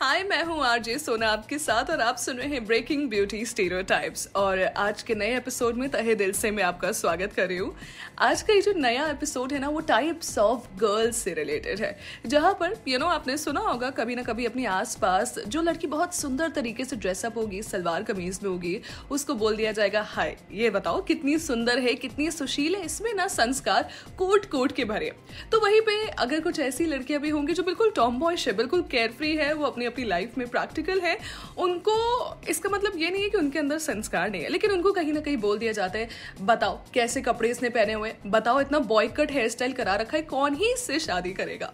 हाय मैं हूँ आरजे सोना आपके साथ और आप सुन रहे हैं ब्रेकिंग ब्यूटी स्टीरियोटाइप्स और आज के नए एपिसोड में तहे दिल से मैं आपका स्वागत कर रही हूँ। आज का ये जो नया एपिसोड है ना वो टाइप्स ऑफ़ गर्ल्स से रिलेटेड है। जहाँ पर यू you नो know, आपने सुना होगा कभी ना कभी अपने आसपास जो लड़की बहुत सुंदर तरीके से ड्रेसअप होगी सलवार कमीज में होगी उसको बोल दिया जाएगा हाय ये बताओ कितनी सुंदर है कितनी सुशील है इसमें ना संस्कार कोट कोट के भरे तो वहीं पे अगर कुछ ऐसी लड़कियाँ भी होंगी जो बिल्कुल टॉम बॉयश है बिल्कुल केयरफ्री है वो अपनी अपनी लाइफ में प्रैक्टिकल है, उनको, इसका मतलब ये नहीं है कि उनके अंदर संस्कार नहीं है, लेकिन उनको कहीं ना कहीं बोल दिया जाता है, बताओ, कैसे कपड़े इसने पहने हुए बताओ, इतना बॉय कट हेयर स्टाइल करा रखा है, कौन ही इससे शादी करेगा?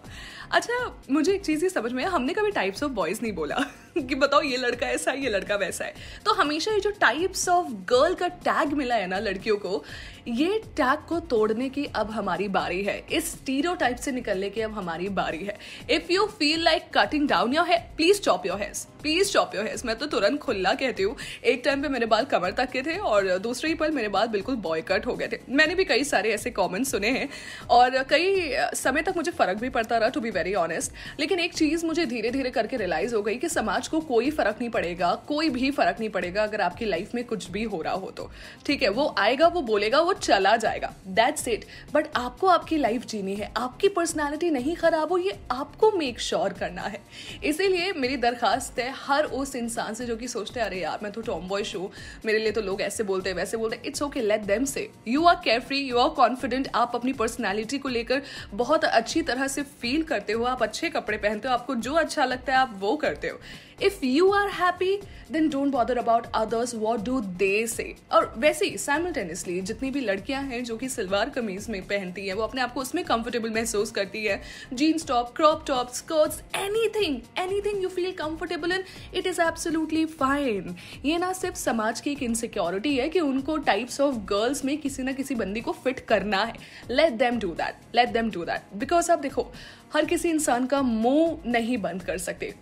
अच्छा मुझे एक चीज़ ही समझ में आया, हमने कभी टाइप्स ऑफ़ बॉयज़ नहीं बोला कि बताओ, ये लड़का ऐसा है, ये लड़का वैसा है। तो हमेशा ये जो टाइप्स ऑफ़ गर्ल का टैग मिला है ना लड़कियों को, ये टैग को तोड़ने की अब हमारी बारी है। इस टाइप से निकलने की अब हमारी बारी है। If you feel like cutting down your hair please chop your hairs please chop your hairs मैं तो तुरंत खुल्ला कहती हूँ। एक टाइम पे मेरे बाल कमर तक के थे और दूसरे ही पल मेरे बाल बिल्कुल बॉय कट हो गए थे। मैंने भी कई सारे ऐसे कॉमेंट सुने हैं और कई समय तक मुझे फ़र्क भी पड़ता रहा टू बी वेरी ऑनेस्ट लेकिन एक चीज़ मुझे धीरे धीरे करके रियलाइज़ हो गई कि समाज को कोई फ़र्क नहीं पड़ेगा, कोई भी फ़र्क नहीं पड़ेगा अगर आपकी लाइफ में कुछ भी हो रहा हो तो। ठीक है, वो आएगा, वो बोलेगा, वो चला जाएगा। दैट्स इट बट आपको आपकी लाइफ जीनी है। आपकी पर्सनैलिटी नहीं खराब हो, ये आपको मेक श्योर sure करना है। इसीलिए मेरी दरखास्त है हर उस इंसान से जो कि सोचते हैं, अरे यार, मैं तो टॉम बॉय हूँ मेरे लिए तो लोग ऐसे बोलते हैं, वैसे बोलते हैं. It's okay let them say you are care free you are confident आप अपनी पर्सनैलिटी को लेकर बहुत अच्छी तरह से फील करते हो, आप अच्छे कपड़े पहनते हो, आपको जो अच्छा लगता है, आप वो करते हो। If you are happy then don't bother about others what do they say और वैसे ही साइमल्टेनियसली जितनी भी लड़कियाँ हैं, जो कि सलवार कमीज में पहनती है, वो अपने आप को उसमें कंफर्टेबल महसूस करती है। Jeans top crop top skirts anything anything you feel comfortable in it is absolutely fine ये ना सिर्फ़ समाज की एक इनसिक्योरिटी है कि उनको टाइप्स ऑफ़ गर्ल्स में किसी ना किसी बंदी को फिट करना है। Let them do that let them do that because आप देखो, हर किसी इंसान का मुँह नहीं बंद कर सकते।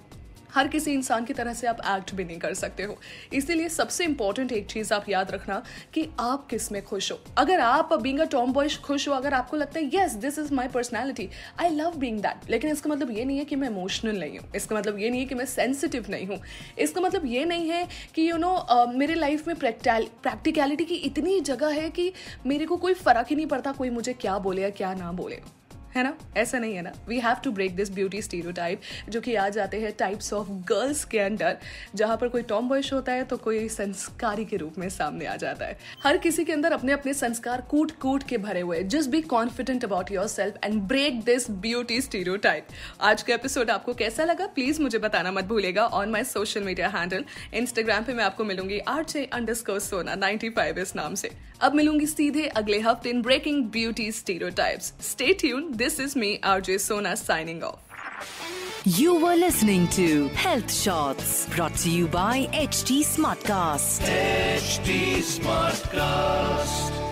हर किसी इंसान की तरह से आप एक्ट भी नहीं कर सकते हो। इसीलिए सबसे इंपॉर्टेंट एक चीज़ आप याद रखना कि आप किसमें खुश हो। अगर आप बींग अ टॉम बॉयश खुश हो अगर आपको लगता है yes this is my personality I love being that लेकिन इसका मतलब ये नहीं है कि मैं इमोशनल नहीं हूँ। इसका मतलब ये नहीं है कि मैं सेंसिटिव नहीं हूँ। इसका मतलब ये नहीं है कि you you know know, uh, मेरे लाइफ में प्रैक्टिकलिटी की इतनी जगह है कि मेरे को कोई फ़र्क ही नहीं पड़ता कोई मुझे क्या बोले या क्या ना बोले। है ना? ऐसा नहीं है ना? We have to break this beauty stereotype जो कि आ जाते हैं टाइप्स ऑफ़ गर्ल्स के अंडर जहाँ पर कोई टॉम बॉयश होता है तो कोई संस्कारी के रूप में सामने आ जाता है। हर किसी के अंदर अपने अपने संस्कार कूट कूट के भरे हुए just be confident about yourself and break this beauty stereotype आज का एपिसोड आपको कैसा लगा? प्लीज़ मुझे बताना मत भूलेगा on my social media handle Instagram पे मैं आपको मिलूँगी R J under Sona ninety five इस नाम से। अब मिलूँगी सीधे अगले हफ़्ते in breaking beauty stereotypes stay tuned This is me, RJ Sona, signing off. You were listening to Health Shots brought to you by HT Smartcast. HD Smartcast.